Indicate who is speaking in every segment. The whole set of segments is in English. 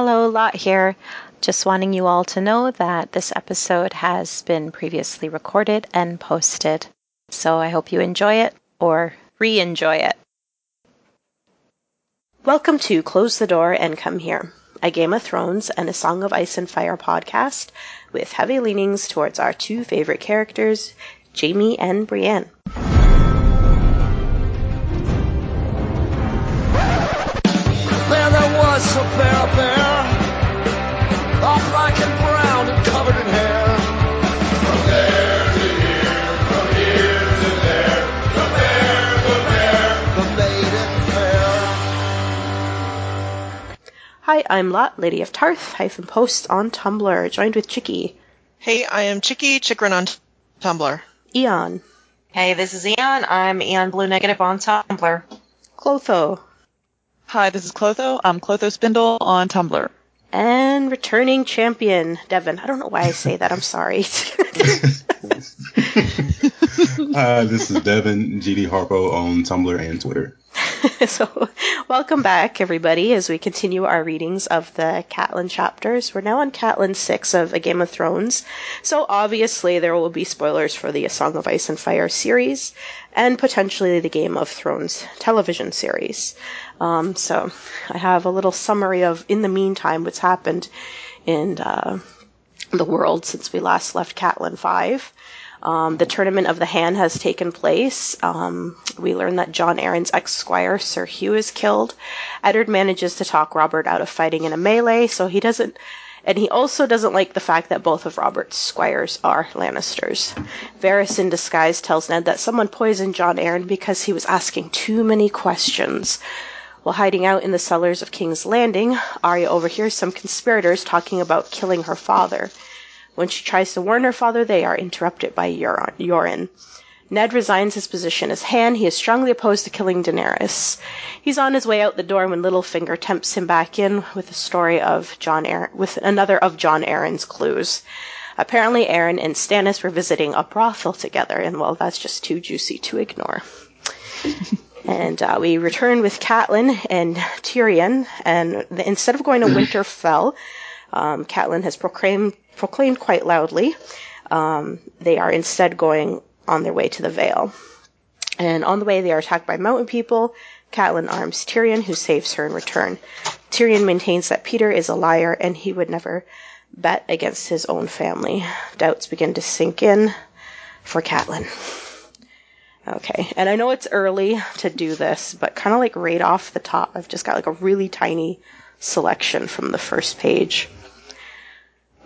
Speaker 1: Hello, Lot here. Just wanting you all to know that this episode has been previously recorded and posted. So I hope you enjoy it or re enjoy it.
Speaker 2: Welcome to Close the Door and Come Here, a Game of Thrones and a Song of Ice and Fire podcast with heavy leanings towards our two favorite characters, Jaime and Brienne.
Speaker 3: There, there was a bear bear,
Speaker 2: Hi, I'm Lot, Lady of Tarth, hyphen post on Tumblr, joined with Chicky,
Speaker 4: Hey, I am Chicky Chikrin on Tumblr.
Speaker 2: Eon,
Speaker 5: Hey, this is Eon. I'm Eon Blue Negative on Tumblr.
Speaker 2: Clotho,
Speaker 4: Hi, this is Clotho. I'm Clotho Spindle on Tumblr.
Speaker 2: and returning champion, Devin. I don't know why I say that, I'm sorry.
Speaker 6: Hi, this is Devin GD Harpo on Tumblr and Twitter.
Speaker 2: so, welcome back, everybody, as we continue our readings of the Catelyn chapters. We're now on Catelyn 6 of A Game of Thrones, so obviously there will be spoilers for the A Song of Ice and Fire series, and potentially the Game of Thrones television series. Um, so, I have a little summary of, in the meantime, what's happened in uh, the world since we last left Catelyn 5. Um, the tournament of the hand has taken place. Um, we learn that Jon Arryn's ex-squire, Sir Hugh, is killed. Eddard manages to talk Robert out of fighting in a melee, so he doesn't. And he also doesn't like the fact that both of Robert's squires are Lannisters. Varys in disguise tells Ned that someone poisoned Jon Arryn because he was asking too many questions. While hiding out in the cellars of King's Landing, Arya overhears some conspirators talking about killing her father. When she tries to warn her father, they are interrupted by. Yoren. Ned resigns his position as Hand. He is strongly opposed to killing Daenerys. He's on his way out the door when Littlefinger tempts him back in with a story of Jon Arryn, with another of Jon Arryn's clues. Apparently, Arryn and Stannis were visiting a brothel together, and well, that's just too juicy to ignore. and uh, we return with Catelyn and Tyrion, and the, instead of going to Winterfell, um, Catelyn has proclaimed proclaimed quite loudly. Um, they are instead going on their way to the Vale. And on the way, they are attacked by mountain people. Catelyn arms Tyrion, who saves her in return. Tyrion maintains that Petyr is a liar and he would never bet against his own family. Doubts begin to sink in for Catelyn. Okay, and I know it's early to do this, but kind of like right off the top, I've just got like a really tiny selection from the first page.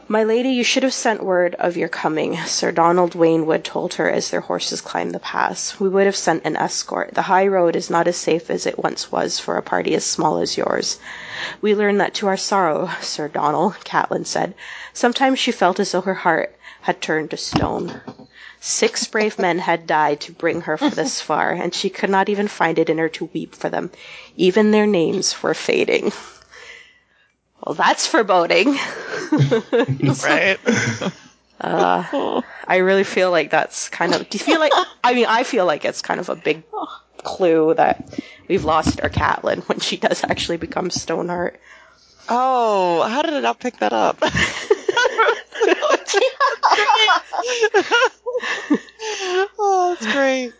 Speaker 2: My lady, you should have sent word of your coming, Sir Donald Waynwood told her as their horses climbed the pass. We would have sent an escort. The high road is not as safe as it once was for a party as small as yours. We learn that to our sorrow, Sir Donald, Catelyn said. Sometimes she felt as though her heart had turned to stone. Six brave men had died to bring her this far, and she could not even find it in her to weep for them. Even their names were fading. Well, that's foreboding.
Speaker 4: Right?
Speaker 2: Uh, I really feel like that's kind of. Do you feel like? I mean, I feel like it's kind of a big clue that we've lost our Catelyn when she does actually become Stoneheart.
Speaker 4: oh, how did I not pick that up? oh, that's great.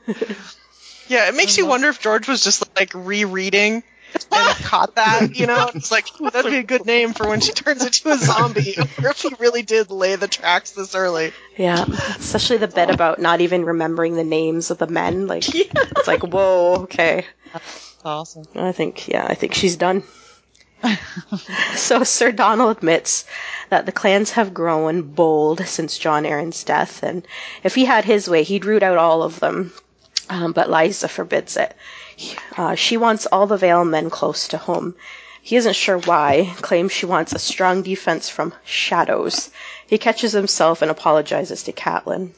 Speaker 4: Yeah, it makes you uh-huh. wonder if George was just like rereading and caught that, you know? It's like, "Ooh, that'd be a good name for when she turns into a zombie. Or if he really did lay the tracks this early.
Speaker 2: Yeah, especially the bit about not even remembering the names of the men. Like, it's like, whoa, okay.
Speaker 4: Awesome.
Speaker 2: I think, yeah, I think she's done. so Sir Donald admits that the clans have grown bold since Jon Arryn's death, and if he had his way, he'd root out all of them. Um, but Lysa forbids it. Uh, she wants all the Vale men close to home. He isn't sure why, claims she wants a strong defense from shadows. He catches himself and apologizes to Catelyn.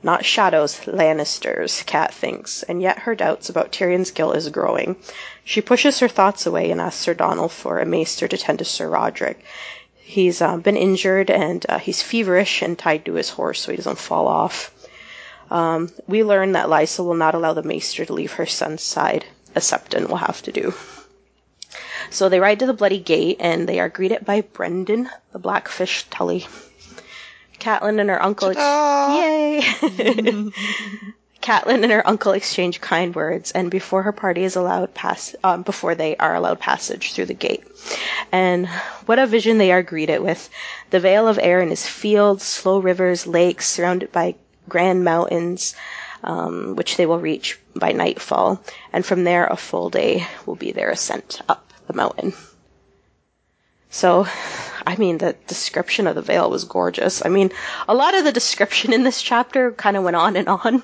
Speaker 2: Not shadows, Lannisters, Cat thinks, and yet her doubts about Tyrion's guilt is growing. She pushes her thoughts away and asks Sir Donald for a maester to tend to Sir Roderick. He's uh, been injured and uh, he's feverish and tied to his horse so he doesn't fall off. Um, we learn that Lysa will not allow the maester to leave her son's side. A Septon will have to do. So they ride to the Bloody Gate and they are greeted by Brynden, the Blackfish Tully. Catelyn and her uncle. Ex- Yay! Catelyn and her uncle exchange kind words, and before her party is allowed pass, um, before they are allowed passage through the gate. And what a vision they are greeted with! The Vale of Air is fields, slow rivers, lakes, surrounded by grand mountains, um, which they will reach by nightfall. And from there, a full day will be their ascent up the mountain. So, I mean, the description of the Vale was gorgeous. I mean, a lot of the description in this chapter kind of went on and on.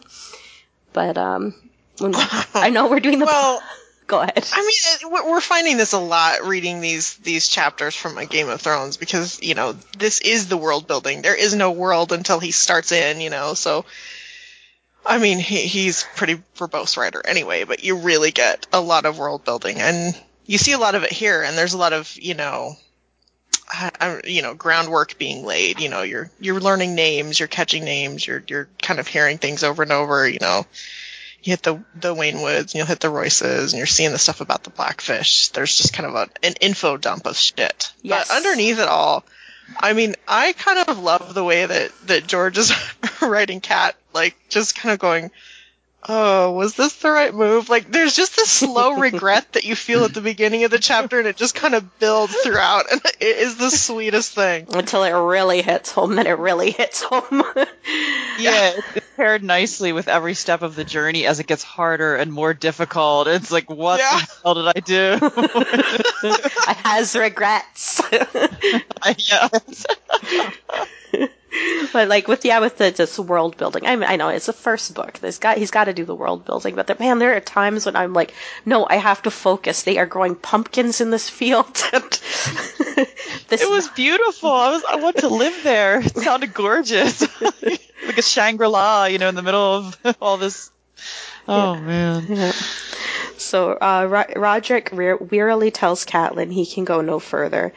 Speaker 2: But um, when, I know we're doing the.
Speaker 4: Well,
Speaker 2: go ahead.
Speaker 4: I mean, we're finding this a lot reading these these chapters from a Game of Thrones because you know this is the world building. There is no world until he starts in, you know. So, I mean, he, he's pretty verbose writer anyway, but you really get a lot of world building, and you see a lot of it here. And there's a lot of you know, you know, groundwork being laid. You know, you're you're learning names, you're catching names, you're you're kind of hearing things over and over. You know you hit the the Waynwoods and you'll hit the Royces and you're seeing the stuff about the Blackfish. There's just kind of a, an info dump of shit.
Speaker 2: Yes.
Speaker 4: But underneath it all, I mean, I kind of love the way that that George is writing Cat, like just kind of going, "Oh, was this the right move?" Like there's just this slow regret that you feel at the beginning of the chapter, and it just kind of builds throughout, and it is the sweetest thing.
Speaker 2: Until it really hits home, then it really hits home.
Speaker 7: Yeah, it's paired nicely with every step of the journey as it gets harder and more difficult. It's like, what
Speaker 4: Yeah.
Speaker 7: the hell did I do?
Speaker 2: I has regrets.
Speaker 7: I, yeah.
Speaker 2: but like with yeah, with the just world building. I mean, I know it's the first book. This guy, he's got to do the world building. But there, man, there are times when I'm like, no, I have to focus. They are growing pumpkins in this field. This
Speaker 7: It was beautiful. I was I want to live there. It sounded gorgeous. like a Shangri-La, you know, in the middle of all this. Oh man.
Speaker 2: Yeah. So uh, Ro- Roderick re- wearily tells Catelyn he can go no further.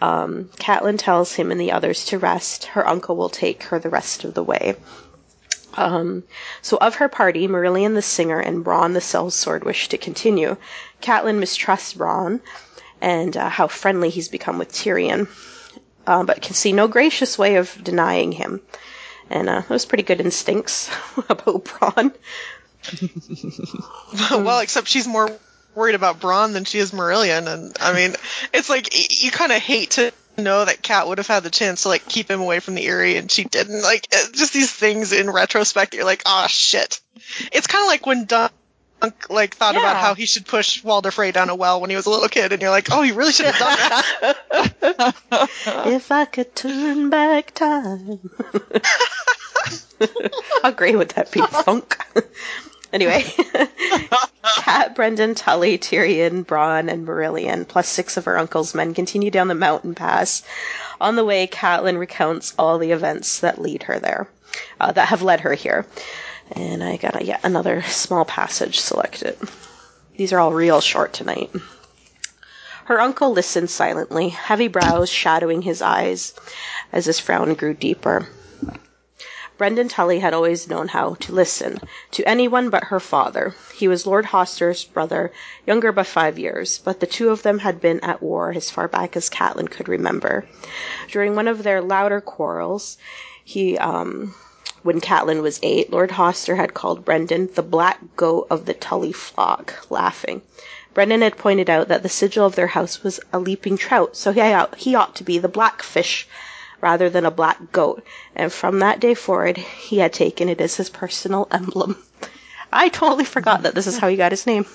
Speaker 2: Um, Catelyn tells him and the others to rest. Her uncle will take her the rest of the way. Um, so of her party, Marillion the singer and Bronn the sellsword wish to continue. Catelyn mistrusts Bronn and uh, how friendly he's become with Tyrion, uh, but can see no gracious way of denying him. And uh, those pretty good instincts about Bronn.
Speaker 4: well, except she's more worried about Bronn than she is Marillion, and I mean, it's like you kind of hate to know that Cat would have had the chance to like keep him away from the Eyrie, and she didn't. Like, uh, just these things in retrospect, you're like, oh shit. It's kind of like when Dunk like thought about how he should push Walder Frey down a well when he was a little kid, and you're like, oh, he really should have done that.
Speaker 2: If I could turn back time. How great would that be? Funk. anyway, Cat, Brynden, Tully, Tyrion, Bronn, and Marillion, plus six of her uncle's men, continue down the mountain pass. On the way, Catelyn recounts all the events that lead her there, uh, that have led her here. And I got a, yet another small passage selected. These are all real short tonight. Her uncle listened silently, heavy brows shadowing his eyes as his frown grew deeper. Brynden Tully had always known how to listen to anyone but her father. He was Lord Hoster's brother, younger by five years, but the two of them had been at war as far back as Catelyn could remember. During one of their louder quarrels, he, um, when Catelyn was eight, Lord Hoster had called Brynden the black goat of the Tully flock, laughing. Brynden had pointed out that the sigil of their house was a leaping trout, so he, ought, he ought to be the blackfish rather than a black goat, and from that day forward he had taken it as his personal emblem. I totally forgot that this is how he got his name.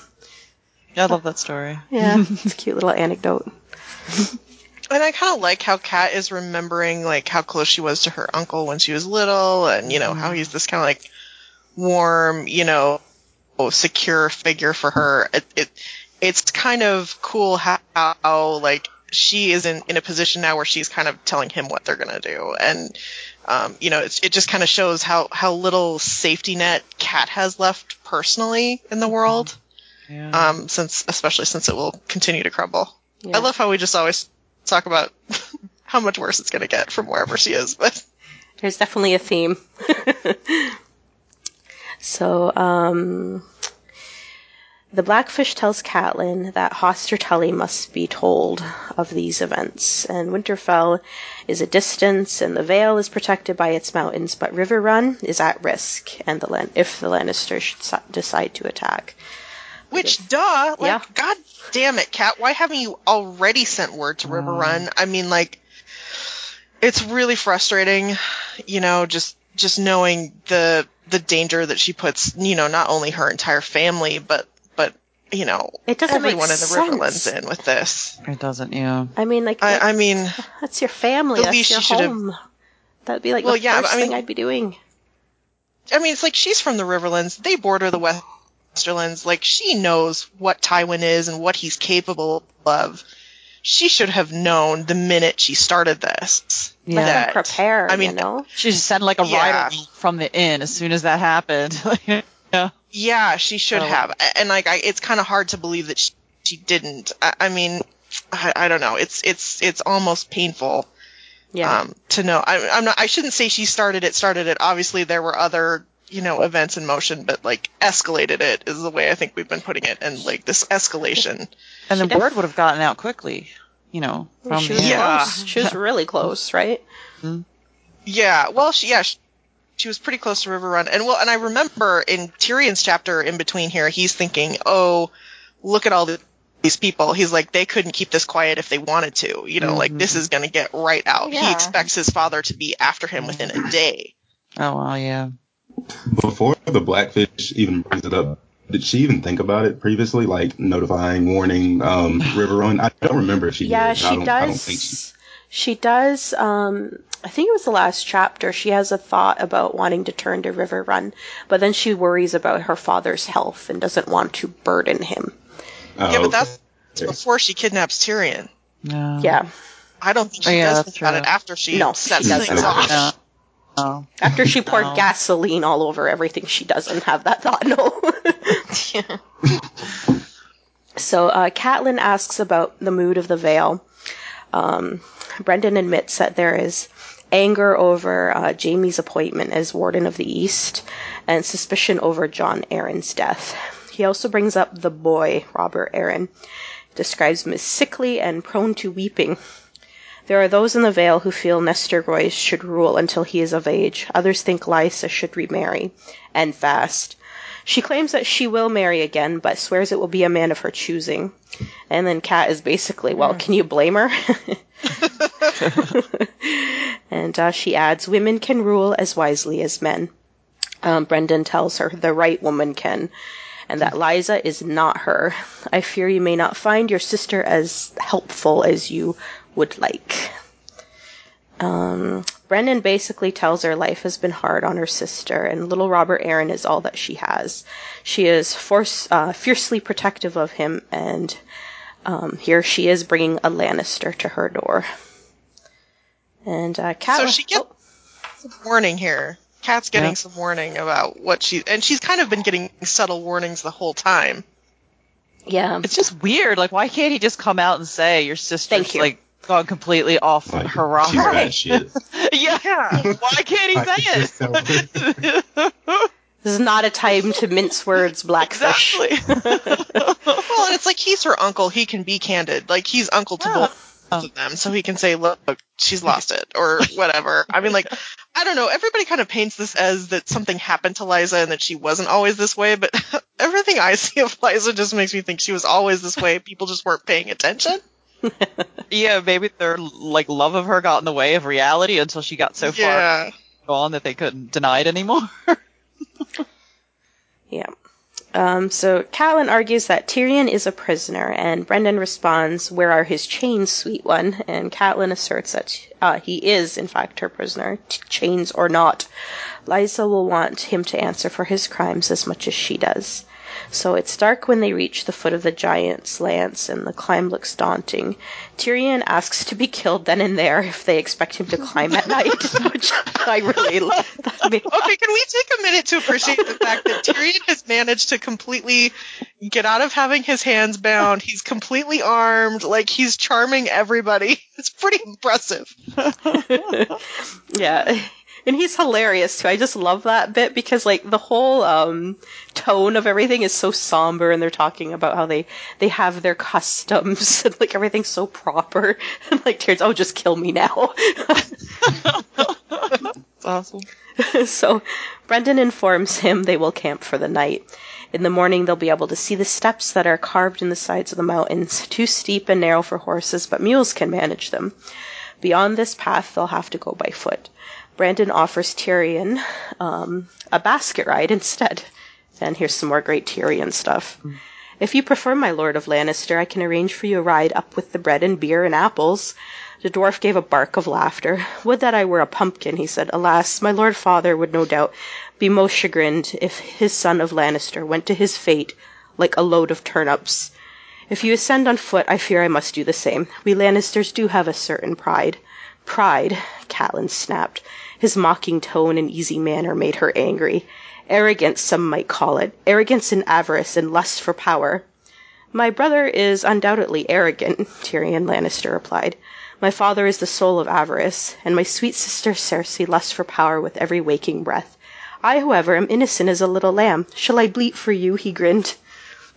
Speaker 7: Yeah, I love that story.
Speaker 2: Yeah, it's a cute little anecdote.
Speaker 4: And I kind of like how Cat is remembering like how close she was to her uncle when she was little, and you know how mm-hmm. he's this kind of like warm, you know, secure figure for her. It, it it's kind of cool how, how like she is in, in a position now where she's kind of telling him what they're gonna do, and um, you know, it's, it just kind of shows how how little safety net Cat has left personally in the world.
Speaker 7: Yeah.
Speaker 4: Um, since especially since it will continue to crumble.
Speaker 2: Yeah.
Speaker 4: I love how we just always talk about how much worse it's going to get from wherever she is, but
Speaker 2: There's definitely a theme. so, um, The Blackfish tells Catelyn that Hoster Tully must be told of these events, and Winterfell is a distance, and the Vale is protected by its mountains, but Riverrun is at risk, and the Lan- if the Lannisters should si- decide to attack.
Speaker 4: Which, duh, like,
Speaker 2: Yeah.
Speaker 4: god damn it, Cat, why haven't you already sent word to River mm. Run? I mean, like, it's really frustrating, you know, just, just knowing the, the danger that she puts, you know, not only her entire family, but, but, you know,
Speaker 2: It doesn't make
Speaker 4: everyone in the
Speaker 2: sense.
Speaker 4: Riverlands in with this.
Speaker 7: It doesn't, yeah.
Speaker 2: I mean, like
Speaker 4: I, I mean,
Speaker 2: that's your family,
Speaker 4: the
Speaker 2: that's
Speaker 4: least
Speaker 2: your
Speaker 4: she should have-
Speaker 2: home. That'd be like
Speaker 4: Well,
Speaker 2: the
Speaker 4: yeah,
Speaker 2: first
Speaker 4: I mean-
Speaker 2: thing I'd be doing.
Speaker 4: I mean, it's like she's from the Riverlands. They border the Westerlands. Like she knows what Tywin is and what he's capable of. She should have known the minute she started this.
Speaker 7: Yeah.
Speaker 4: that-
Speaker 2: Prepare,
Speaker 4: I mean,
Speaker 2: you know.
Speaker 7: She just sent like a
Speaker 4: Yeah.
Speaker 7: rider from the inn as soon as that happened. yeah.
Speaker 4: Yeah, she should
Speaker 7: Oh.
Speaker 4: have. And like, I, it's kind of hard to believe that she, she didn't. I, I mean, I, I don't know. It's it's it's almost painful
Speaker 2: Yeah.
Speaker 4: um, to know. I, I'm not. I shouldn't say she started it. Started it. Obviously, there were other you know events in motion, but like escalated it is the way I think we've been putting it. And like this escalation.
Speaker 7: And the
Speaker 2: def-
Speaker 7: word would have gotten out quickly, you know, from
Speaker 2: she was.
Speaker 4: Yeah.
Speaker 2: close. She was really close, right? Hmm.
Speaker 4: Yeah. Well, she yeah. She, she was pretty close to Riverrun, and well, and I remember in Tyrion's chapter in between here, he's thinking, "Oh, look at all the, these people." He's like, "They couldn't keep this quiet if they wanted to. You know, like this is going to get right out." He expects his father to be after him within a day.
Speaker 7: Oh, well, yeah.
Speaker 6: Before the Blackfish even brings it up, did she even think about it previously, like notifying, warning um, Riverrun? I don't remember if she
Speaker 2: Yeah,
Speaker 6: did. I
Speaker 2: she
Speaker 6: don't,
Speaker 2: does.
Speaker 6: I don't think she.
Speaker 2: She does. Um, I think it was the last chapter. She has a thought about wanting to turn to Riverrun, but then she worries about her father's health and doesn't want to burden him.
Speaker 6: Oh,
Speaker 4: yeah, but
Speaker 6: okay.
Speaker 4: that's before she kidnaps Tyrion.
Speaker 7: Yeah.
Speaker 2: Yeah.
Speaker 4: I don't think she
Speaker 7: Oh, yeah,
Speaker 4: does
Speaker 7: that's
Speaker 4: think about it after she
Speaker 2: No,
Speaker 4: sets
Speaker 2: she
Speaker 4: things off.
Speaker 7: No. Oh.
Speaker 2: After she poured
Speaker 7: No.
Speaker 2: gasoline all over everything, she doesn't have that thought. No. so uh, Catelyn asks about the mood of the Vale. Um, Brynden admits that there is anger over uh, Jaime's appointment as Warden of the East and suspicion over Jon Arryn's death. He also brings up the boy, Robert Arryn, describes him as sickly and prone to weeping. There are those in the Vale who feel Nestor Royce should rule until he is of age. Others think Lysa should remarry, and fast. She claims that she will marry again, but swears it will be a man of her choosing. And then Cat is basically, well, can you blame her? and uh, she adds, women can rule as wisely as men. Um, Brynden tells her the right woman can, and that Lysa is not her. I fear you may not find your sister as helpful as you would like. Um, Brynden basically tells her life has been hard on her sister, and little Robert Arryn is all that she has. She is force, uh, fiercely protective of him, and um, here she is bringing a Lannister to her door. And uh, Cat-
Speaker 4: So she gets
Speaker 2: oh,
Speaker 4: some warning here. Cat's getting
Speaker 7: Yeah.
Speaker 4: some warning about what she, and she's kind of been getting subtle warnings the whole time.
Speaker 2: yeah,
Speaker 7: It's just weird. Like, why can't he just come out and say your sister's
Speaker 2: you.
Speaker 7: like gone completely off
Speaker 6: Like,
Speaker 7: her rocker?
Speaker 6: she's bad
Speaker 7: yeah. Why can't he say
Speaker 6: just tell her.
Speaker 7: it?
Speaker 2: this is not a time to mince words, Blackfish.
Speaker 7: exactly.
Speaker 4: Well, and it's like he's her uncle. He can be candid. Like he's uncle to
Speaker 7: Yeah.
Speaker 4: both of them, so he can say, "Look, she's lost it," or whatever. I mean, like, I don't know. Everybody kind of paints this as that something happened to Lysa and that she wasn't always this way, but everything I see of Lysa just makes me think she was always this way. People just weren't paying attention.
Speaker 7: yeah, maybe their like love of her got in the way of reality until she got so far
Speaker 4: yeah.
Speaker 7: gone that they couldn't deny it anymore.
Speaker 2: Yeah. Um, so Catelyn argues that Tyrion is a prisoner, and Brynden responds, "Where are his chains, sweet one?" And Catelyn asserts that uh, he is, in fact, her prisoner, t- chains or not. Lysa will want him to answer for his crimes as much as she does. So it's dark when they reach the foot of the giant's lance, and the climb looks daunting. Tyrion asks to be killed then and there if they expect him to climb at night, which I really love.
Speaker 4: Okay, can we take a minute to appreciate the fact that Tyrion has managed to completely get out of having his hands bound? He's completely armed, like he's charming everybody. It's pretty impressive.
Speaker 2: yeah. And he's hilarious too. I just love that bit because like the whole um, tone of everything is so somber, and they're talking about how they they have their customs and like everything's so proper. And like Tyrion's, oh, just kill me now.
Speaker 7: It's awesome.
Speaker 2: so Brynden informs him they will camp for the night. In the morning, they'll be able to see the steps that are carved in the sides of the mountains, too steep and narrow for horses, but mules can manage them. Beyond this path, they'll have to go by foot. Brandon offers Tyrion um, a basket ride instead. And here's some more great Tyrion stuff. If you prefer, my Lord of Lannister, I can arrange for you a ride up with the bread and beer and apples. The dwarf gave a bark of laughter. Would that I were a pumpkin, he said. Alas, my lord father would no doubt be most chagrined if his son of Lannister went to his fate like a load of turnips. If you ascend on foot, I fear I must do the same. We Lannisters do have a certain pride. Pride, Catelyn snapped. His mocking tone and easy manner made her angry. Arrogance, some might call it. Arrogance and avarice and lust for power. My brother is undoubtedly arrogant, Tyrion Lannister replied. My father is the soul of avarice, and my sweet sister Cersei lusts for power with every waking breath. I, however, am innocent as a little lamb. Shall I bleat for you? He grinned.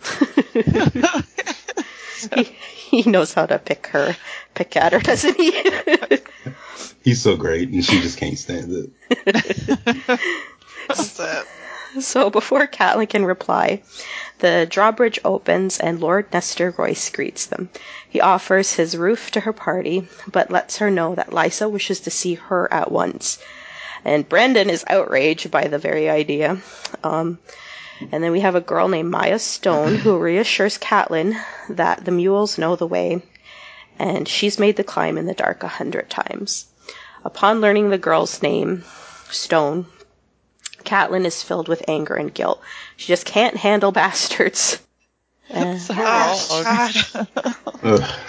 Speaker 2: he, he knows how to pick her, pick at her, doesn't he?
Speaker 6: He's so great, and she just can't stand it.
Speaker 4: That's it.
Speaker 2: So before Catelyn can reply, the drawbridge opens and Lord Nestor Royce greets them. He offers his roof to her party, but lets her know that Lysa wishes to see her at once. And Brandon is outraged by the very idea. Um, and then we have a girl named Mya Stone who reassures Catelyn that the mules know the way, and she's made the climb in the dark a hundred times. Upon learning the girl's name, Stone, Catelyn is filled with anger and guilt. She just can't handle bastards. Uh,
Speaker 4: Oh, God.
Speaker 6: Ugh.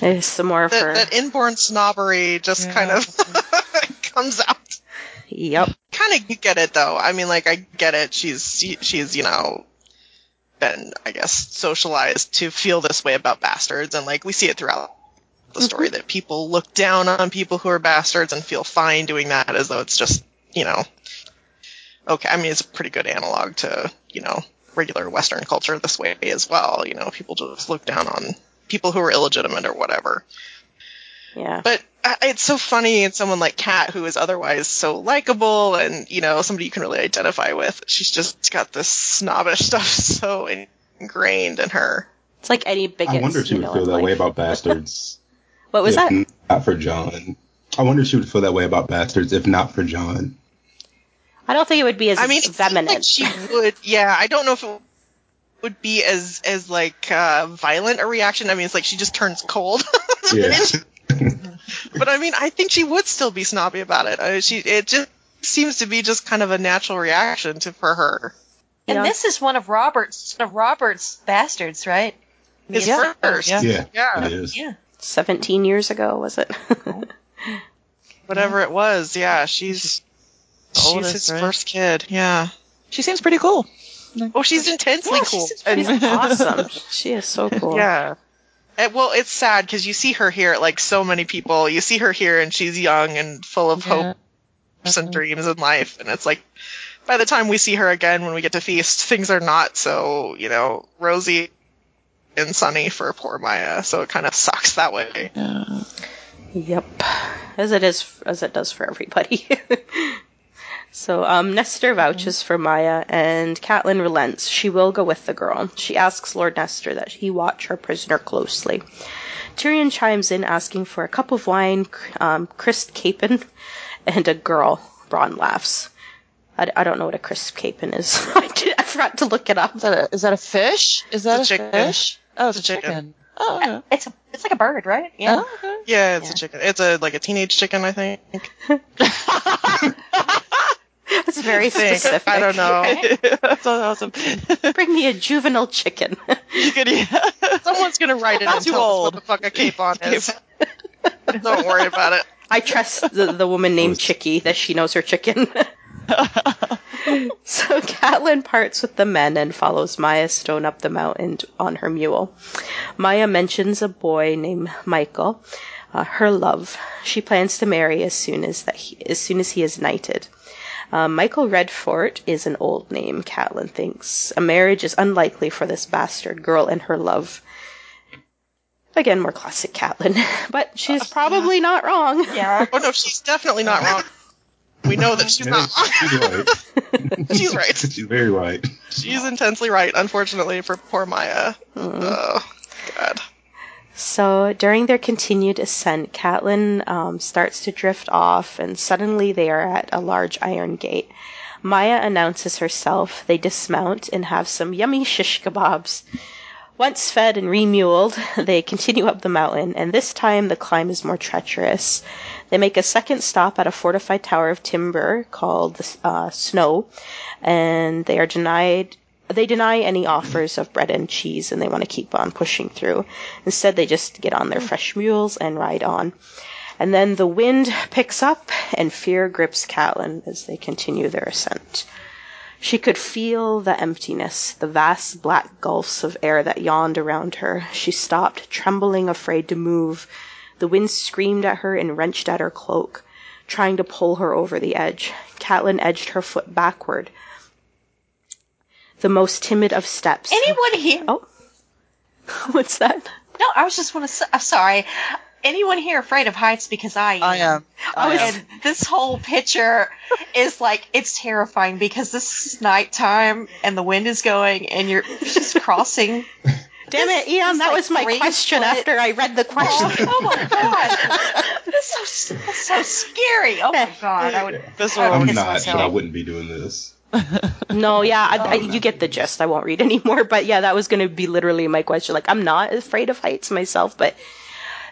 Speaker 2: there's some more of
Speaker 4: that,
Speaker 2: her.
Speaker 4: that inborn snobbery just kind of comes out.
Speaker 2: Yep.
Speaker 4: Kind of get it though. I mean, like I get it. She's she- she's you know been I guess socialized to feel this way about bastards, and like we see it throughout the mm-hmm. story that people look down on people who are bastards and feel fine doing that as though it's just you know okay. I mean, it's a pretty good analog to you know regular Western culture this way as well. You know, people just look down on people who are illegitimate or whatever.
Speaker 2: Yeah.
Speaker 4: But uh, it's so funny in someone like Cat, who is otherwise so likable and, you know, somebody you can really identify with. She's just got this snobbish stuff so ingrained in her.
Speaker 2: It's like any bigot.
Speaker 6: I wonder if she would feel
Speaker 2: in
Speaker 6: that way about bastards.
Speaker 2: What was that?
Speaker 6: Not for Jon. I wonder if she would feel that way about bastards if not for Jon.
Speaker 2: I don't think it would be as
Speaker 4: I mean, it seems
Speaker 2: feminine.
Speaker 4: like she would, yeah, I don't know if it would be as, as like, uh, violent a reaction. I mean, it's like she just turns cold.
Speaker 6: Yeah.
Speaker 4: But I mean, I think she would still be snobby about it. I, she, it just seems to be just kind of a natural reaction to, for her.
Speaker 5: And
Speaker 2: Yeah.
Speaker 5: this is one of Robert's one of Robert's bastards, right?
Speaker 4: His
Speaker 7: Yeah.
Speaker 4: first.
Speaker 7: Yeah.
Speaker 6: yeah,
Speaker 4: Yeah.
Speaker 6: it is.
Speaker 5: Yeah.
Speaker 2: 17 years ago, was it?
Speaker 4: Whatever it was, yeah, she's, she's
Speaker 7: oldest,
Speaker 4: his
Speaker 7: right?
Speaker 4: first kid, yeah.
Speaker 7: She seems pretty cool.
Speaker 4: Oh, she's intensely
Speaker 2: Yeah,
Speaker 4: cool.
Speaker 2: she's,
Speaker 4: And-
Speaker 2: she's awesome. She is so cool.
Speaker 4: Yeah. And, well, it's sad because you see her here, like so many people. You see her here, and she's young and full of
Speaker 7: Yeah.
Speaker 4: hopes and mm-hmm. dreams in life. And it's like, by the time we see her again when we get to feast, things are not so, you know, rosy and sunny for poor Mya. So it kind of sucks that way.
Speaker 7: Yeah.
Speaker 2: Yep. As it is, as it does for everybody. so, um, Nestor vouches for Mya, and Catelyn relents. She will go with the girl. She asks Lord Nestor that he watch her prisoner closely. Tyrion chimes in, asking for a cup of wine, um, crisp capon, and a girl. Bronn laughs. I, I don't know what a crisp capon is. I, did, I forgot to look it up.
Speaker 7: Is that a, is that a fish? Is that
Speaker 4: It's
Speaker 7: a,
Speaker 4: a chicken.
Speaker 7: fish? Oh, it's,
Speaker 4: It's
Speaker 7: a
Speaker 4: a
Speaker 7: chicken.
Speaker 4: chicken.
Speaker 7: Oh, okay.
Speaker 5: It's a it's like a bird, right? Yeah.
Speaker 7: Oh, okay.
Speaker 4: Yeah, it's
Speaker 5: Yeah.
Speaker 4: a chicken. It's a like a teenage chicken, I think.
Speaker 2: It's very
Speaker 4: think.
Speaker 2: specific.
Speaker 4: I don't know.
Speaker 7: That's awesome.
Speaker 2: Bring me a juvenile chicken.
Speaker 7: Chicken, yeah.
Speaker 4: Someone's gonna write it
Speaker 7: Not
Speaker 4: and
Speaker 7: too old.
Speaker 4: what the fuck a capon is. Don't worry about it.
Speaker 2: I trust the, the woman named Chicky that she knows her chicken. so Catelyn parts with the men and follows Mya Stone up the mountain on her mule. Mya mentions a boy named Mychel, uh, her love. She plans to marry as soon as that he, as soon as he is knighted. Uh, Mychel Redfort is an old name, Catelyn thinks. A marriage is unlikely for this bastard girl and her love. Again, more classic Catelyn, but she's probably not wrong.
Speaker 5: Yeah.
Speaker 4: Oh no, she's definitely not wrong. We know that she's
Speaker 6: Yeah,
Speaker 4: not.
Speaker 6: she's right.
Speaker 4: She's right.
Speaker 6: She's very right.
Speaker 4: She's intensely right, unfortunately, for poor Mya. Oh, God.
Speaker 2: So during their continued ascent, Catelyn um, starts to drift off, and suddenly they are at a large iron gate. Mya announces herself. They dismount and have some yummy shish kebabs. Once fed and remuled, they continue up the mountain, and this time the climb is more treacherous. They make a second stop at a fortified tower of timber called uh, Snow, and they are denied. They deny any offers of bread and cheese, and they want to keep on pushing through. Instead, they just get on their hmm. fresh mules and ride on. And then the wind picks up, and fear grips Catelyn as they continue their ascent. She could feel the emptiness, the vast black gulfs of air that yawned around her. She stopped, trembling, afraid to move. The wind screamed at her and wrenched at her cloak, trying to pull her over the edge. Catelyn edged her foot backward. The most timid of steps.
Speaker 5: Anyone here?
Speaker 2: Oh. What's that?
Speaker 5: No, I was just want to. say I'm sorry. Anyone here afraid of heights? Because I am.
Speaker 7: I am. I am.
Speaker 5: And this whole picture is like it's terrifying because this is nighttime and the wind is going and you're just crossing.
Speaker 2: Damn it, Ian, that
Speaker 5: like
Speaker 2: was my question
Speaker 5: foot-
Speaker 2: after I read the
Speaker 5: Oh,
Speaker 2: question.
Speaker 5: oh my god, that's so that's so scary. Oh my god, I would.
Speaker 7: This
Speaker 5: I would
Speaker 6: I'm not,
Speaker 5: myself.
Speaker 6: but I wouldn't be doing this.
Speaker 2: No, yeah, I, I, you get the oh, gist. I won't read anymore. But yeah, that was going to be literally my question. Like, I'm not afraid of heights myself, but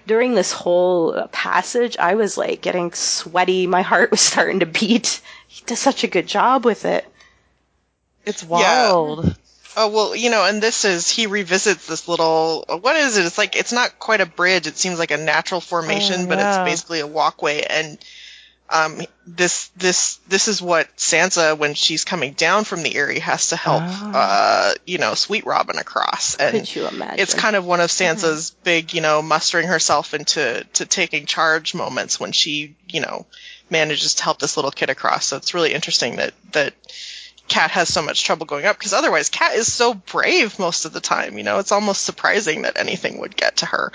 Speaker 2: during this whole passage, I was like getting sweaty. My heart was starting to beat. He does such a good job with it.
Speaker 7: It's wild.
Speaker 4: Oh well, you know, and this is he revisits this little. What is it? It's like it's not quite a bridge. It seems like a natural formation,
Speaker 7: Oh,
Speaker 4: but it's basically a walkway. And um, this this this is what Sansa, when she's coming down from the Eyrie, has to help.
Speaker 7: Ah.
Speaker 4: Uh, you know, Sweet Robin across. And
Speaker 2: Could you imagine?
Speaker 4: it's kind of one of Sansa's big, you know, mustering herself into to taking charge moments when she, you know, manages to help this little kid across. So it's really interesting that that Cat has so much trouble going up because otherwise Cat is so brave most of the time. You know, it's almost surprising that anything would get to her.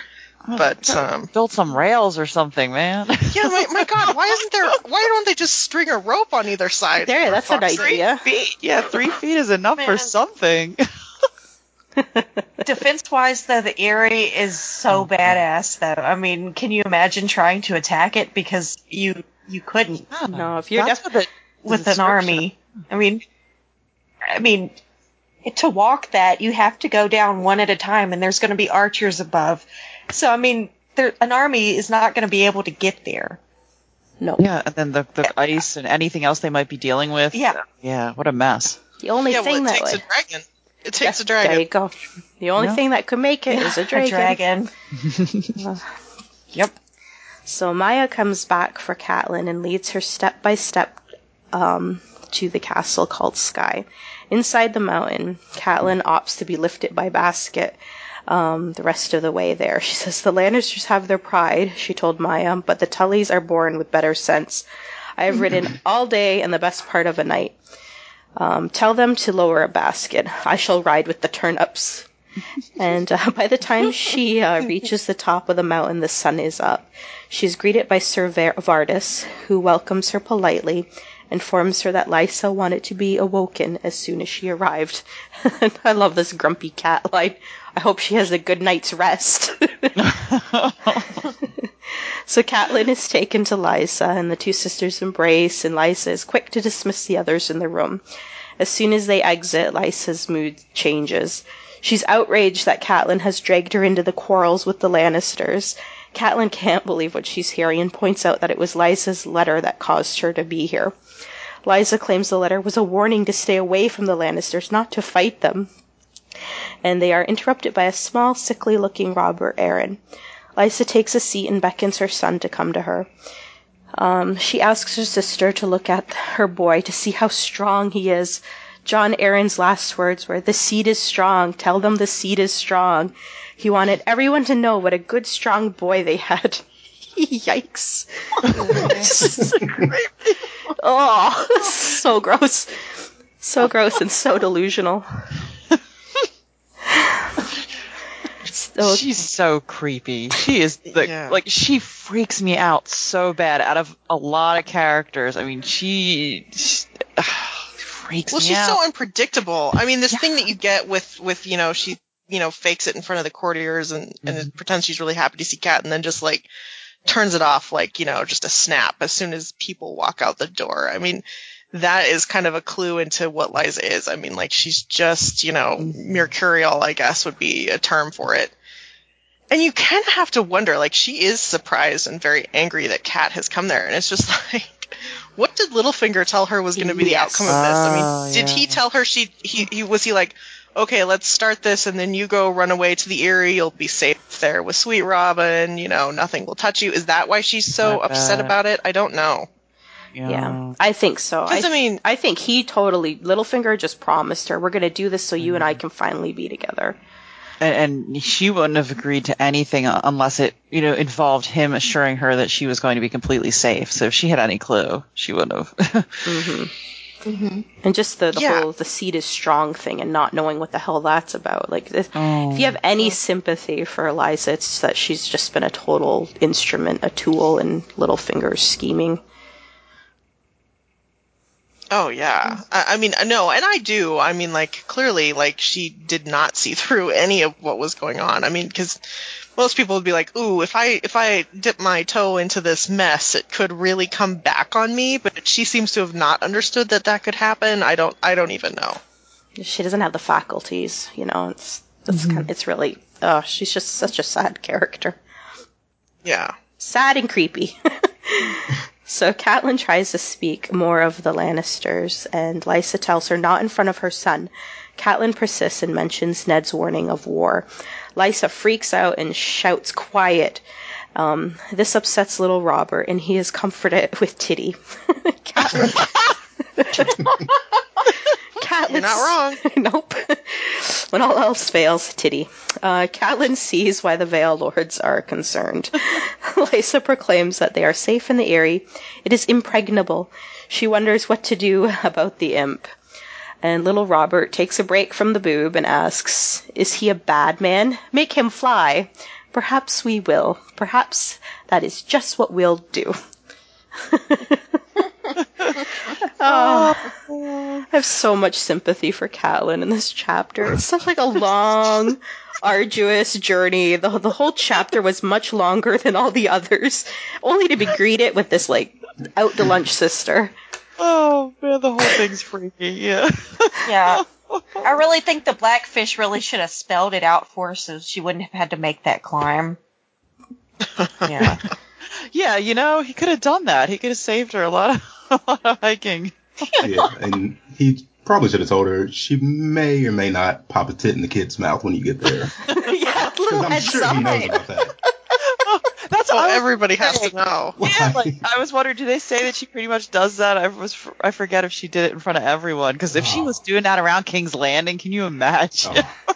Speaker 4: But um,
Speaker 7: Build some rails or something, man.
Speaker 4: yeah, my, my God, why isn't there? Why don't they just string a rope on either side?
Speaker 2: there. That's an
Speaker 4: fuck's sake?
Speaker 2: idea.
Speaker 7: yeah, three feet is enough for something.
Speaker 5: Defense wise, though, the Eyrie is so badass. Though, I mean, can you imagine trying to attack it because you you couldn't
Speaker 2: No, if you're
Speaker 7: That's
Speaker 2: def-
Speaker 7: what the,
Speaker 5: with
Speaker 7: the
Speaker 5: an army? I mean, I mean, to walk that you have to go down one at a time, and there's going to be archers above. So, I mean, there, an army is not going to be able to get there.
Speaker 2: no.
Speaker 7: Yeah, and then the, the ice and anything else they might be dealing with.
Speaker 5: Yeah.
Speaker 7: Yeah, what a mess.
Speaker 2: The only
Speaker 4: Yeah,
Speaker 2: thing
Speaker 4: well, it
Speaker 2: that
Speaker 4: takes
Speaker 2: would
Speaker 4: a dragon. It takes a dragon.
Speaker 2: There you go. The only
Speaker 7: Yeah.
Speaker 2: thing that could make it is a dragon.
Speaker 5: dragon.
Speaker 7: Yep.
Speaker 2: So Mya comes back for Catelyn and leads her step by step um, to the castle called Sky. Inside the mountain, Catelyn opts to be lifted by Basket um, the rest of the way there. She says, The Lannisters have their pride, she told Mya, but the Tullys are born with better sense. I have ridden all day and the best part of a night. Um, tell them to lower a basket. I shall ride with the turnips. And uh, by the time she uh, reaches the top of the mountain, the sun is up. She's greeted by Sir Vardis, who welcomes her politely, informs her that Lysa wanted to be awoken as soon as she arrived. I love this grumpy cat line. I hope she has a good night's rest. so Catelyn is taken to Lysa, and the two sisters embrace, and Lysa is quick to dismiss the others in the room. As soon as they exit, Lysa's mood changes. She's outraged that Catelyn has dragged her into the quarrels with the Lannisters. Catelyn can't believe what she's hearing and points out that it was Lysa's letter that caused her to be here. Lysa claims the letter was a warning to stay away from the Lannisters, not to fight them. And they are interrupted by a small, sickly looking robber, Arryn. Lysa takes a seat and beckons her son to come to her. Um, she asks her sister to look at her boy to see how strong he is. Jon Arryn's last words were, The seed is strong. Tell them the seed is strong. He wanted everyone to know what a good, strong boy they had. Yikes. oh, so gross. So gross and so delusional.
Speaker 7: She's so creepy. She is the,
Speaker 4: Yeah.
Speaker 7: like she freaks me out so bad. Out of a lot of characters, I mean, she, she freaks
Speaker 4: Well,
Speaker 7: me
Speaker 4: she's so unpredictable. I mean, this thing that you get with with you know she you know fakes it in front of the courtiers and and mm-hmm. pretends she's really happy to see Cat, and then just like turns it off like you know just a snap as soon as people walk out the door. I mean. That is kind of a clue into what Lysa is. I mean, like she's just, you know, mm-hmm. mercurial, I guess would be a term for it. And you kind of have to wonder, like, she is surprised and very angry that Cat has come there. And it's just like, what did Littlefinger tell her was going to be the outcome of this? I mean,
Speaker 7: Oh,
Speaker 4: did he tell her she, he, he, was he like, okay, let's start this and then you go run away to the Eyrie you'll be safe there with Sweet Robin, you know, nothing will touch you. Is that why she's so
Speaker 7: I
Speaker 4: upset
Speaker 7: bet.
Speaker 4: about it? I don't know.
Speaker 2: yeah, I think so. I,
Speaker 4: 'Cause, I mean-
Speaker 2: I think he totally, Littlefinger just promised her, we're going to do this so you mm-hmm. and I can finally be together.
Speaker 7: And, and she wouldn't have agreed to anything unless it, you know, involved him assuring her that she was going to be completely safe. So if she had any clue, she wouldn't have. Mm-hmm. Mm-hmm. Mm-hmm.
Speaker 2: And just the, the
Speaker 4: Yeah.
Speaker 2: whole the seed is strong thing and not knowing what the hell that's about. Like, if,
Speaker 7: Oh.
Speaker 2: if you have any oh. sympathy for Eliza, it's that she's just been a total instrument, a tool in Littlefinger's scheming.
Speaker 4: Oh yeah. Mm. I, I mean, no, and I do. I mean, like clearly, like she did not see through any of what was going on. I mean, because most people would be like, "Ooh, if I if I dip my toe into this mess, it could really come back on me." But she seems to have not understood that that could happen. I don't. I don't even know.
Speaker 2: She doesn't have the faculties, you know. It's it's mm-hmm. kind it's really oh, she's just such a sad character.
Speaker 4: Yeah.
Speaker 2: sad and creepy. so Catelyn tries to speak more of the Lannisters, and Lysa tells her not in front of her son. Catelyn persists and mentions Ned's warning of war. Lysa freaks out and shouts, "Quiet!" Um, this upsets little Robert, and he is comforted with Titty. Catelyn. Catelyn
Speaker 4: You're not wrong.
Speaker 2: nope. when all else fails, titty. Uh, Catelyn sees why the Vale Lords are concerned. Lysa proclaims that they are safe in the Eyrie. It is impregnable. She wonders what to do about the imp. And little Robert takes a break from the boob and asks, Is he a bad man? Make him fly. Perhaps we will. Perhaps that is just what we'll do. Oh, oh, I have so much sympathy for Catelyn in this chapter. It's such like a long, arduous journey. The the whole chapter was much longer than all the others, only to be greeted with this like out to lunch sister.
Speaker 7: oh man, the whole thing's freaky. Yeah.
Speaker 5: Yeah. I really think the blackfish really should have spelled it out for her so she wouldn't have had to make that climb. Yeah.
Speaker 7: Yeah, you know, he could have done that. He could have saved her a lot of, a lot of hiking.
Speaker 6: yeah, and he probably should have told her she may or may not pop a tit in the kid's mouth when you get there.
Speaker 2: yeah, little
Speaker 6: I'm
Speaker 2: heads
Speaker 6: sure he knows about that.
Speaker 7: That's
Speaker 4: Oh,
Speaker 7: I was
Speaker 4: everybody has
Speaker 7: saying.
Speaker 4: to know.
Speaker 7: Yeah, like I was wondering, do they say that she pretty much does that? I was, I forget if she did it in front of everyone. Because if she
Speaker 6: Oh.
Speaker 7: was doing that around King's Landing, can you imagine?
Speaker 6: Oh,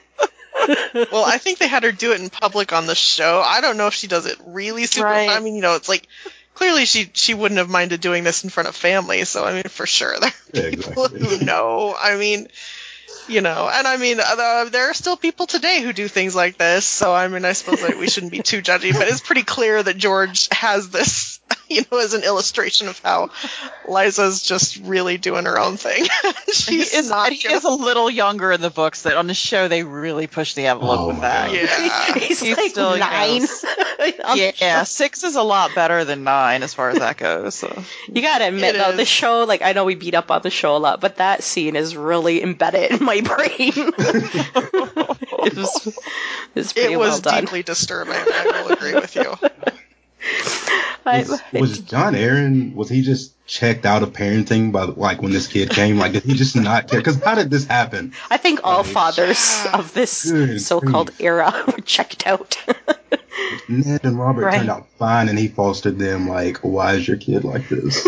Speaker 4: Well, I think they had her do it in public on the show. I don't know if she does it really super.
Speaker 7: Right.
Speaker 4: I mean, you know, it's like clearly she she wouldn't have minded doing this in front of family. So I mean, for sure, there
Speaker 6: Yeah,
Speaker 4: are people
Speaker 6: exactly.
Speaker 4: who know. I mean, you know, and I mean, uh, there are still people today who do things like this. So I mean, I suppose like, we shouldn't be too judgy, but it's pretty clear that George has this, you know, as an illustration of how Lysa's just really doing her own thing.
Speaker 7: he
Speaker 4: She's
Speaker 7: is
Speaker 4: not.
Speaker 7: and he
Speaker 4: gonna-
Speaker 7: is a little younger in the books. That on the show they really push the envelope
Speaker 6: Oh
Speaker 7: with that.
Speaker 6: God.
Speaker 4: yeah.
Speaker 2: He's,
Speaker 7: He's
Speaker 2: like
Speaker 7: still, you know,
Speaker 2: nine. Um, on
Speaker 7: Yeah, six is a lot better than nine as far as that goes. So.
Speaker 2: You gotta admit
Speaker 4: It
Speaker 2: though,
Speaker 4: is.
Speaker 2: the show, like I know we beat up on the show a lot, but that scene is really embedded in my brain. it was, it was pretty
Speaker 4: It
Speaker 2: well
Speaker 4: was
Speaker 2: done.
Speaker 4: deeply disturbing. I will agree with you.
Speaker 2: I-
Speaker 6: was, was Jon Arryn? Was he just checked out of parenting by like when this kid came? Like, did he just not care? Because how did this happen?
Speaker 2: I think all
Speaker 6: Right.
Speaker 2: fathers of this
Speaker 6: Good
Speaker 2: so-called
Speaker 6: grief.
Speaker 2: era were checked out.
Speaker 6: Ned and Robert
Speaker 2: Right.
Speaker 6: turned out fine, and he fostered them. Like, why is your kid like this?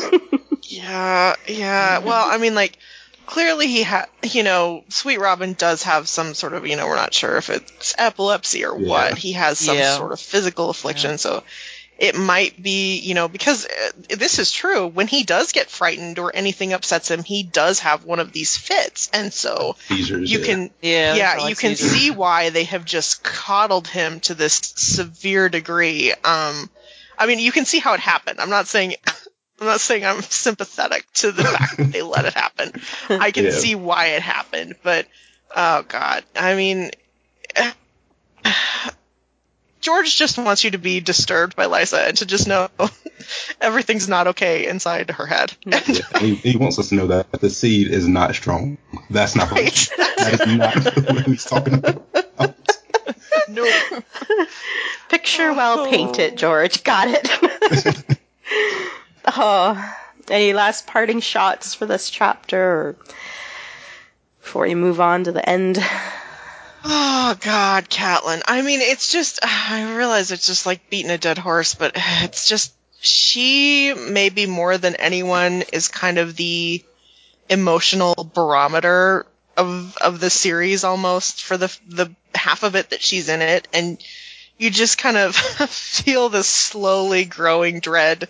Speaker 4: Yeah, yeah. Well, I mean, like, clearly he had, you know, Sweet Robin does have some sort of, you know, we're not sure if it's epilepsy or
Speaker 6: Yeah.
Speaker 4: what. He has some
Speaker 7: Yeah.
Speaker 4: sort of physical affliction, so it might be, you know, because uh, this is true. When he does get frightened or anything upsets him, he does have one of these fits, and so
Speaker 6: Seizures,
Speaker 4: you
Speaker 6: yeah.
Speaker 4: can,
Speaker 7: Yeah,
Speaker 4: yeah, you can
Speaker 7: seizures.
Speaker 4: see why they have just coddled him to this severe degree. Um, I mean, you can see how it happened. I'm not saying. I'm not saying I'm sympathetic to the fact that they let it happen. I can
Speaker 6: Yeah.
Speaker 4: see why it happened, but oh god, I mean, George just wants you to be disturbed by Lysa and to just know everything's not okay inside her head.
Speaker 6: Yeah, he, he wants us to know that the seed is not strong. That's not what,
Speaker 4: Right.
Speaker 6: that is not what he's talking about.
Speaker 4: no,
Speaker 2: Picture well oh. painted, George. Got it. oh, any last parting shots for this chapter or before we move on to the end?
Speaker 4: Oh God, Catelyn. I mean, it's just I realize it's just like beating a dead horse, but it's just she maybe more than anyone is kind of the emotional barometer of of the series almost for the the half of it that she's in it and you just kind of feel this slowly growing dread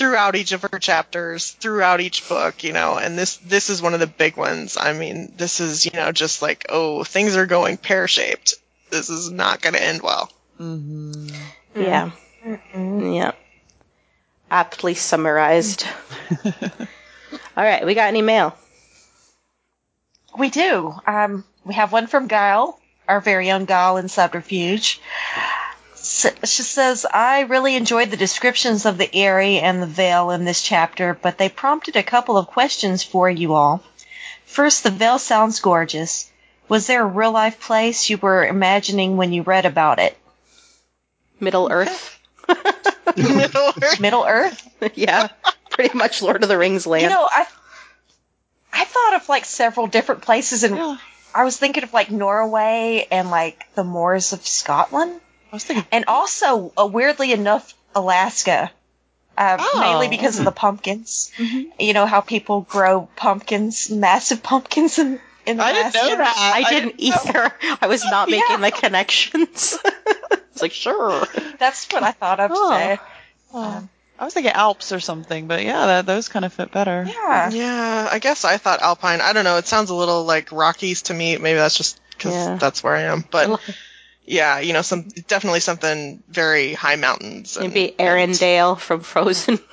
Speaker 4: throughout each of her chapters, throughout each book, you know, and this this is one of the big ones. I mean, this is, you know, just like, oh, things are going pear-shaped. This is not going to end well.
Speaker 2: Yeah. Yeah. Aptly summarized. All right, we got any mail?
Speaker 5: We do. Um, we have one from Guile, our very own Guile in Subterfuge. S- She says, I really enjoyed the descriptions of the Eyrie and the Vale in this chapter, but they prompted a couple of questions for you all. First, the Vale sounds gorgeous. Was there a real life place you were imagining when you read about it?
Speaker 2: Middle Earth.
Speaker 4: Middle Earth.
Speaker 5: Middle Earth?
Speaker 2: yeah, pretty much Lord of the Rings land.
Speaker 5: You know, I I thought of like several different places, and
Speaker 7: Yeah.
Speaker 5: I was thinking of like Norway and like the moors of Scotland.
Speaker 7: I was thinking,
Speaker 5: and also uh, weirdly enough alaska uh,
Speaker 7: Oh,
Speaker 5: mainly because of the pumpkins you know how people grow pumpkins massive pumpkins in, in
Speaker 7: I didn't
Speaker 5: alaska
Speaker 7: know that.
Speaker 2: I didn't either. I was not making
Speaker 5: Yeah.
Speaker 2: the connections. it's like, sure.
Speaker 5: that's what i thought of
Speaker 7: Oh.
Speaker 5: today
Speaker 7: Oh, I was thinking Alps or something, but yeah, that, those kind of fit better.
Speaker 5: yeah
Speaker 4: Yeah, I guess I thought Alpine. I don't know. It sounds a little like Rockies to me. Maybe that's just because
Speaker 2: Yeah.
Speaker 4: that's where I am. But yeah, you know, some definitely something very high mountains. And,
Speaker 2: Maybe Arendelle from Frozen.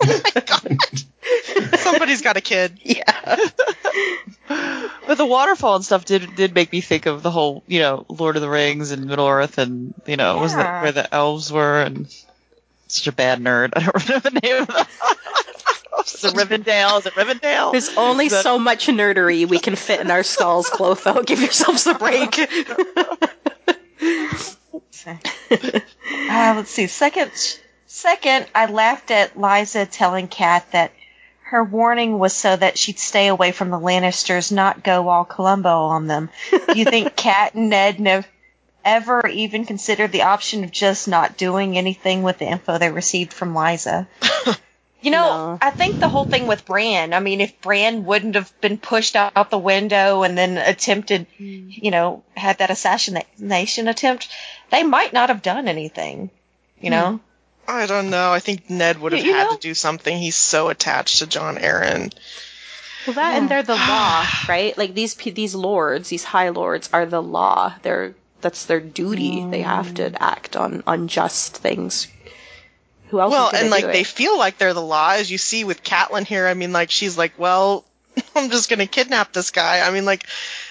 Speaker 4: Oh Somebody's got a kid.
Speaker 2: yeah.
Speaker 7: But the waterfall and stuff did did make me think of the whole, you know, Lord of the Rings and Middle Earth and you know, was
Speaker 5: Yeah.
Speaker 7: that where the elves were and such a bad nerd. I don't remember the name of the Is it Rivendell? Is it Rivendell?
Speaker 2: There's only
Speaker 7: Is that-
Speaker 2: so much nerdery we can fit in our skulls, Clotho. Give yourselves a break.
Speaker 5: uh, let's see second second i laughed at Lysa telling Cat that her warning was so that she'd stay away from the lannisters not go all columbo on them do you think Cat and ned nev- ever even considered the option of just not doing anything with the info they received from Lysa you know
Speaker 2: No.
Speaker 5: i think the whole thing with bran i mean if bran wouldn't have been pushed out the window and then attempted mm-hmm. you know had that assassination attempt they might not have done anything you know hmm.
Speaker 4: I don't know. I think Ned would have
Speaker 5: You
Speaker 4: had
Speaker 5: know-
Speaker 4: to do something. He's so attached to Jon Arryn.
Speaker 2: Well, that and they're the law, right? Like these pe- these lords, these high lords, are the law. They're that's their duty. They have to mm. act on unjust things. Who else?
Speaker 4: well, and like they feel like they're the law, as you see with Catelyn here. I mean, like she's like, well, I'm just gonna kidnap this guy. I mean, like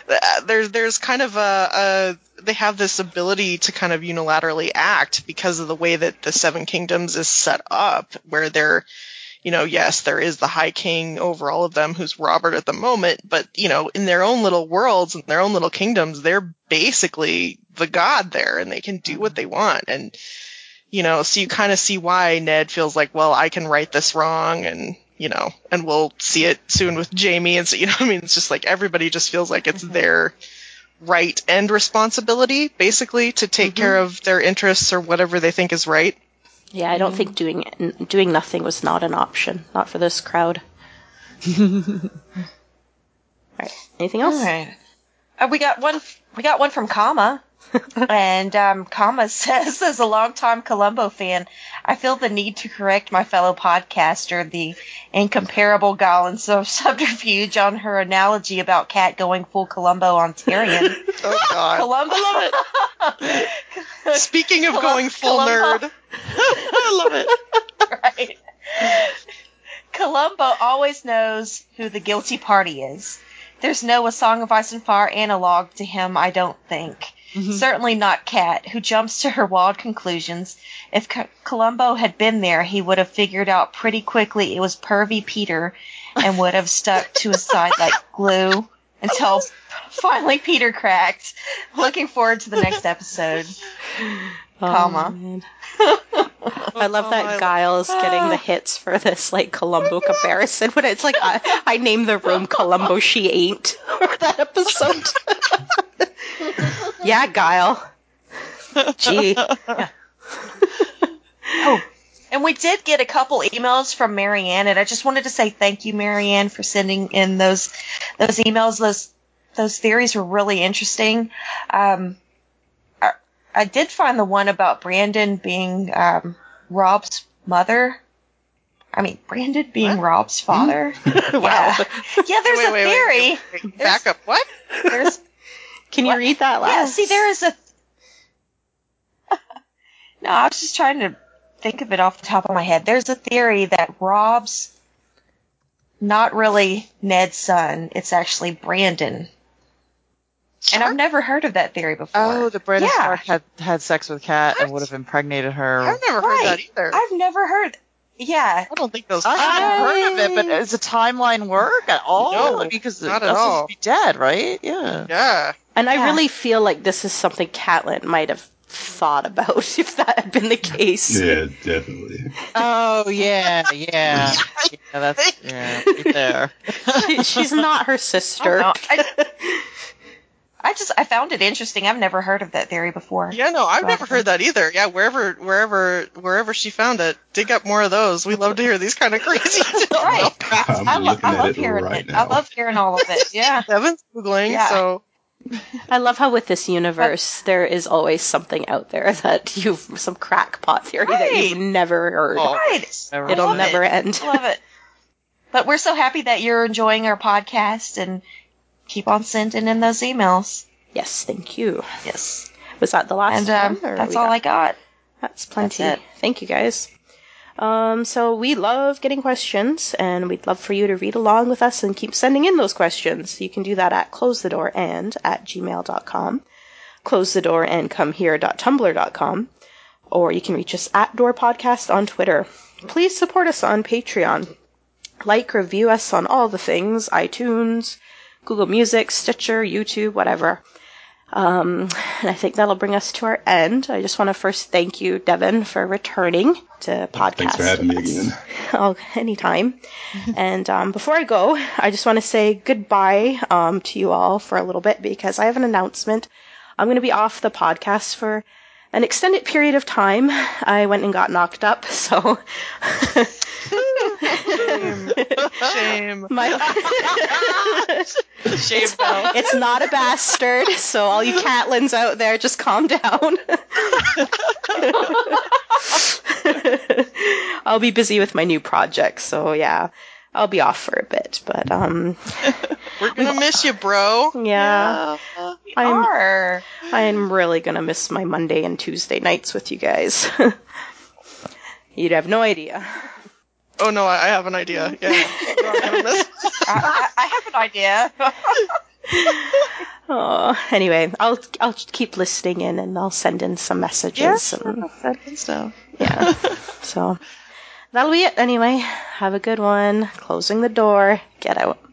Speaker 4: uh, there's there's kind of a, a they have this ability to kind of unilaterally act because of the way that the Seven Kingdoms is set up, where they're you know, yes, there is the High King over all of them, who's Robert at the moment, but you know, in their own little worlds and their own little kingdoms, they're basically the god there, and they can do what they want. And you know, so you kind of see why Ned feels like, well, I can right this wrong, and you know, and we'll see it soon with Jaime, and so you know, I mean, it's just like everybody just feels like it's their right and responsibility, basically, to take care of their interests or whatever they think is right.
Speaker 2: Yeah, I don't think doing doing nothing was not an option. Not for this crowd. All right. Anything else?
Speaker 5: All right. Uh, we got one. We got one from Kama. and um, Kama says, as a longtime Columbo fan, I feel the need to correct my fellow podcaster, the incomparable Gollin of subterfuge, on her analogy about Cat going full Columbo on Tyrion.
Speaker 4: Oh God.
Speaker 5: Columbo. I love it.
Speaker 4: Speaking of
Speaker 5: Colum-
Speaker 4: going full
Speaker 5: Columbo.
Speaker 4: nerd, I love it.
Speaker 5: right. Columbo always knows who the guilty party is. There's no A Song of Ice and Fire analog to him, I don't think. Mm-hmm. Certainly not Cat, who jumps to her wild conclusions. If C- Columbo had been there, he would have figured out pretty quickly it was pervy Petyr and would have stuck to his side like glue until finally Petyr cracked. Looking forward to the next episode. Oh,
Speaker 2: Comma. I love
Speaker 4: Oh,
Speaker 2: that
Speaker 4: I-
Speaker 2: Giles getting the hits for this like Columbo comparison. When it's like I, I name the room Columbo, she ain't for that episode. yeah, Guile. Gee, Oh,
Speaker 5: And we did get a couple emails from Marianne, and I just wanted to say thank you, Marianne, for sending in those those emails. Those those theories were really interesting. Um, I, I did find the one about Brandon being um, Robb's mother. I mean, Brandon being Robb's father.
Speaker 2: wow.
Speaker 5: Yeah, yeah. There's
Speaker 4: wait,
Speaker 5: a
Speaker 4: wait,
Speaker 5: theory.
Speaker 4: wait. Back up. What?
Speaker 5: There's
Speaker 2: Can you
Speaker 5: What?
Speaker 2: read that last? yeah.
Speaker 5: See, there is a. no, I was just trying to think of it off the top of my head. There's a theory that Robb's not really Ned's son; it's actually Brandon. Sure. And I've never heard of that theory before.
Speaker 7: Oh, the Brandon
Speaker 5: Yeah.
Speaker 7: Stark had had sex with Cat and would have impregnated her.
Speaker 4: I've never heard that either.
Speaker 5: I've never heard. Yeah,
Speaker 4: I don't think those.
Speaker 7: I haven't heard of it, but does the timeline work at all?
Speaker 4: No,
Speaker 7: because
Speaker 4: not at all.
Speaker 7: to be dead, right? Yeah.
Speaker 4: Yeah.
Speaker 2: And I really feel like this is something Catelyn might have thought about if that had been the case.
Speaker 6: Yeah, definitely.
Speaker 7: Oh yeah, yeah, yeah. That's yeah, right there.
Speaker 2: She- she's not her sister.
Speaker 5: I, don't. I, I just I found it interesting. I've never heard of that theory before.
Speaker 4: Yeah, no, I've never heard that either. Yeah, wherever, wherever, wherever she found it, dig up more of those. We love to hear these kind of crazy.
Speaker 5: Right.
Speaker 6: I'm
Speaker 5: I, lo-
Speaker 6: looking
Speaker 5: I
Speaker 6: at
Speaker 5: love
Speaker 6: it
Speaker 5: hearing
Speaker 6: right
Speaker 5: it.
Speaker 6: now.
Speaker 5: I love hearing all of it. Yeah.
Speaker 4: Devin's googling,
Speaker 5: Yeah.
Speaker 4: so
Speaker 2: I love how with this universe there is always something out there that you've some crackpot theory that you've never heard.
Speaker 4: Oh.
Speaker 5: Right.
Speaker 7: Never
Speaker 2: It'll never
Speaker 5: it.
Speaker 2: end.
Speaker 5: Love it. But we're so happy that you're enjoying our podcast and keep on sending in those emails.
Speaker 2: Yes, thank you.
Speaker 5: Yes.
Speaker 2: Was that the last
Speaker 5: And um,
Speaker 2: one?
Speaker 5: that's all
Speaker 2: got-
Speaker 5: I got.
Speaker 2: That's plenty.
Speaker 5: That's.
Speaker 2: Thank you guys. Um, so we love getting questions, and we'd love for you to read along with us and keep sending in those questions. You can do that at close the door and at gmail.com, close the door and or you can reach us at Door Podcast on Twitter. Please support us on Patreon. Like, review us on all the things iTunes, Google Music, Stitcher, YouTube, whatever. Um, and I think that'll bring us to our end. I just want to first thank you, Devin, for returning to podcast.
Speaker 6: Thanks for having me
Speaker 2: with us.
Speaker 6: again.
Speaker 2: Oh, anytime. and um, before I go, I just want to say goodbye um, to you all for a little bit because I have an announcement. I'm going to be off the podcast for an extended period of time. I went and got knocked up, so
Speaker 4: shame. shame.
Speaker 2: my
Speaker 4: Shame though.
Speaker 2: it's not a bastard. So all you Catelyns out there, just calm down. I'll be busy with my new project, so yeah, I'll be off for a bit. But um,
Speaker 4: We're gonna miss you, bro.
Speaker 2: yeah,
Speaker 5: We
Speaker 2: I'm
Speaker 5: are.
Speaker 2: I'm really gonna miss my Monday and Tuesday nights with you guys. You'd have no idea.
Speaker 4: Oh no, I I have an idea. Yeah, miss.
Speaker 5: I, I, I have an idea.
Speaker 2: Oh, anyway, I'll I'll keep listening in and I'll send in some messages. and,
Speaker 7: stuff.
Speaker 2: yeah. so that'll be it anyway. Have a good one. Closing the door. Get out.